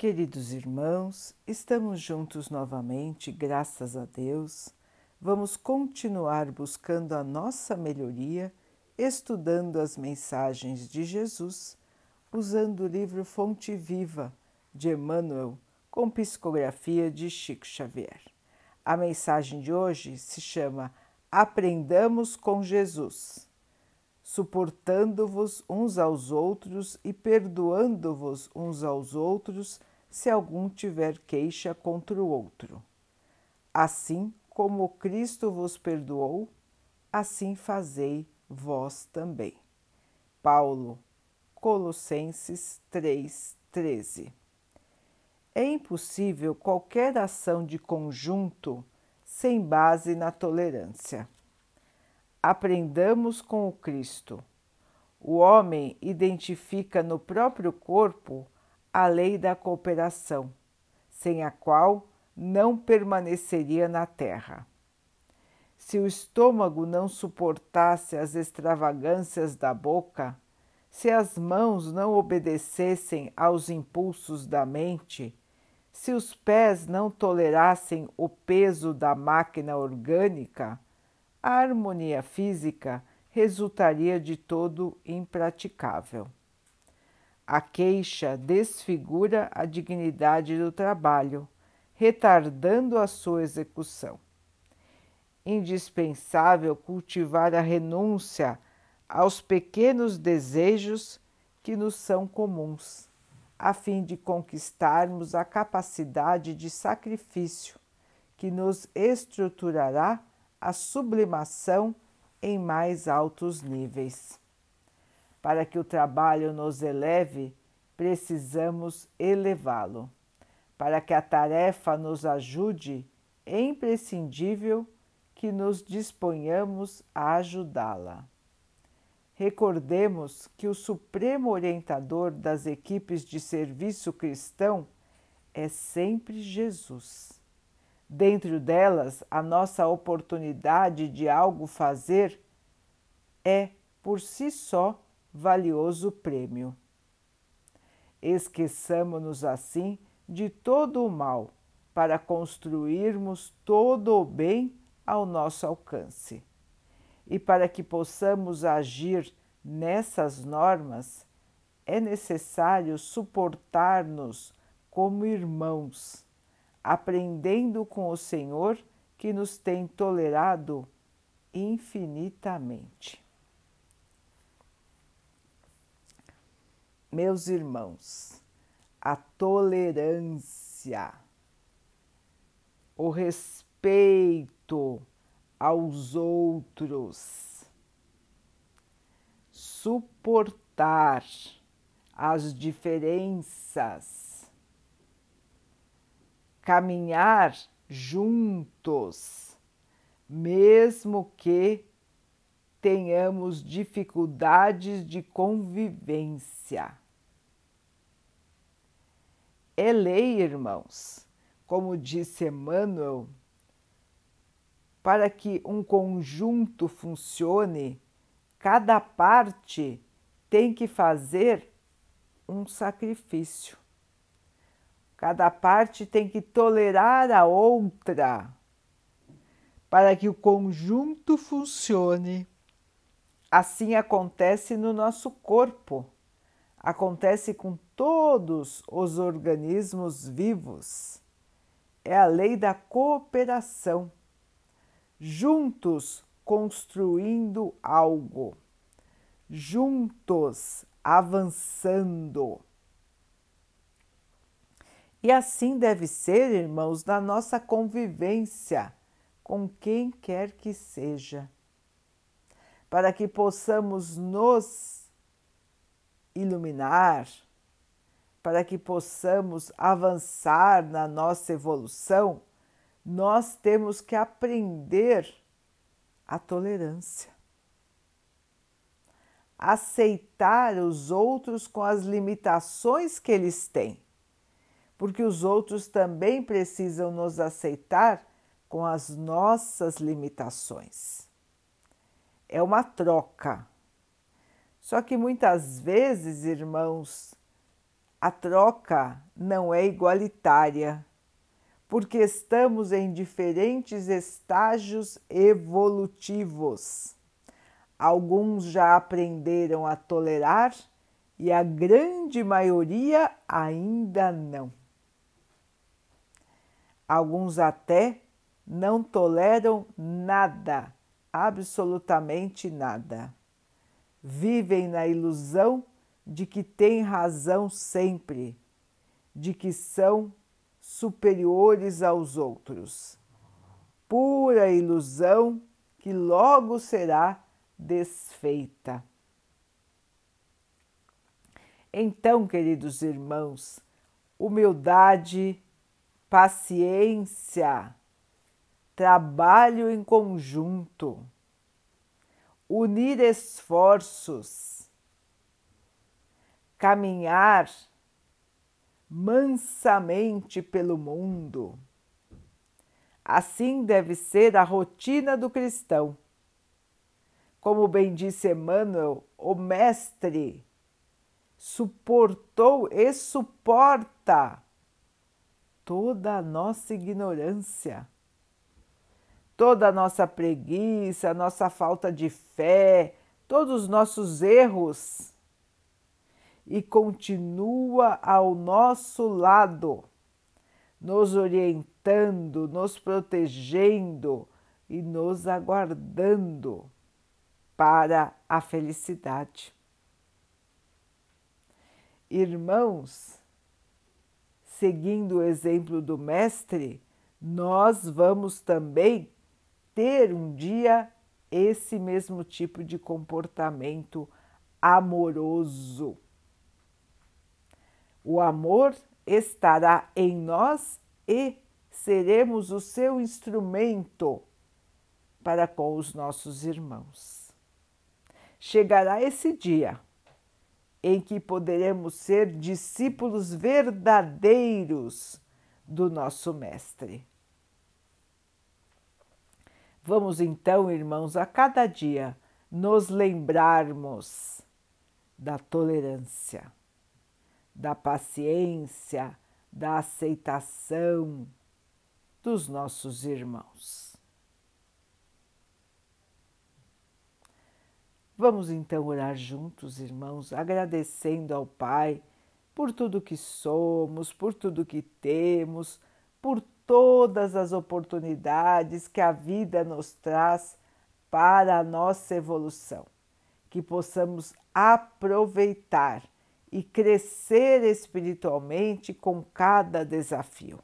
Queridos irmãos, estamos juntos novamente, graças a Deus. Vamos continuar buscando a nossa melhoria, estudando as mensagens de Jesus, usando o livro Fonte Viva de Emmanuel, com psicografia de Chico Xavier. A mensagem de hoje se chama Aprendamos com Jesus, suportando-vos uns aos outros e perdoando-vos uns aos outros se algum tiver queixa contra o outro. Assim como Cristo vos perdoou, assim fazei vós também. Paulo, Colossenses 3:13. É impossível qualquer ação de conjunto sem base na tolerância. Aprendamos com o Cristo. O homem identifica no próprio corpo a lei da cooperação, sem a qual não permaneceria na terra. Se o estômago não suportasse as extravagâncias da boca, se as mãos não obedecessem aos impulsos da mente, se os pés não tolerassem o peso da máquina orgânica, a harmonia física resultaria de todo impraticável. A queixa desfigura a dignidade do trabalho, retardando a sua execução. Indispensável cultivar a renúncia aos pequenos desejos que nos são comuns, a fim de conquistarmos a capacidade de sacrifício que nos estruturará a sublimação em mais altos níveis. Para que o trabalho nos eleve, precisamos elevá-lo. Para que a tarefa nos ajude, é imprescindível que nos disponhamos a ajudá-la. Recordemos que o supremo orientador das equipes de serviço cristão é sempre Jesus. Dentro delas, a nossa oportunidade de algo fazer é, por si só, valioso prêmio. Esqueçamo-nos assim de todo o mal para construirmos todo o bem ao nosso alcance. E para que possamos agir nessas normas, é necessário suportar-nos como irmãos, aprendendo com o Senhor que nos tem tolerado infinitamente. Meus irmãos, a tolerância, o respeito aos outros, suportar as diferenças, caminhar juntos, mesmo que tenhamos dificuldades de convivência é lei, irmãos, como disse Emmanuel, para que um conjunto funcione, cada parte tem que fazer um sacrifício. Cada parte tem que tolerar a outra para que o conjunto funcione. Assim acontece no nosso corpo, acontece com todos os organismos vivos. É a lei da cooperação, juntos construindo algo, juntos avançando. E assim deve ser, irmãos, na nossa convivência com quem quer que seja, para que possamos nos iluminar, para que possamos avançar na nossa evolução, nós temos que aprender a tolerância. Aceitar os outros com as limitações que eles têm, porque os outros também precisam nos aceitar com as nossas limitações. É uma troca. Só que muitas vezes, irmãos, a troca não é igualitária, porque estamos em diferentes estágios evolutivos. Alguns já aprenderam a tolerar e a grande maioria ainda não. Alguns até não toleram nada, absolutamente nada. Vivem na ilusão de que têm razão sempre, de que são superiores aos outros. Pura ilusão que logo será desfeita. Então, queridos irmãos, humildade, paciência, trabalho em conjunto, unir esforços, caminhar mansamente pelo mundo. Assim deve ser a rotina do cristão. Como bem disse Emmanuel, o Mestre suportou e suporta toda a nossa ignorância, toda a nossa preguiça, a nossa falta de fé, todos os nossos erros e continua ao nosso lado, nos orientando, nos protegendo e nos aguardando para a felicidade. Irmãos, seguindo o exemplo do Mestre, nós vamos também ter um dia esse mesmo tipo de comportamento amoroso. O amor estará em nós e seremos o seu instrumento para com os nossos irmãos. Chegará esse dia em que poderemos ser discípulos verdadeiros do nosso Mestre. Vamos então, irmãos, a cada dia nos lembrarmos da tolerância, da paciência, da aceitação dos nossos irmãos. Vamos então orar juntos, irmãos, agradecendo ao Pai por tudo que somos, por tudo que temos, por todas as oportunidades que a vida nos traz para a nossa evolução. Que possamos aproveitar e crescer espiritualmente com cada desafio.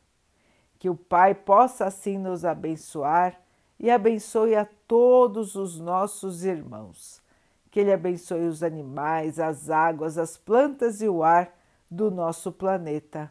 Que o Pai possa assim nos abençoar e abençoe a todos os nossos irmãos que Ele abençoe os animais, as águas, as plantas e o ar do nosso planeta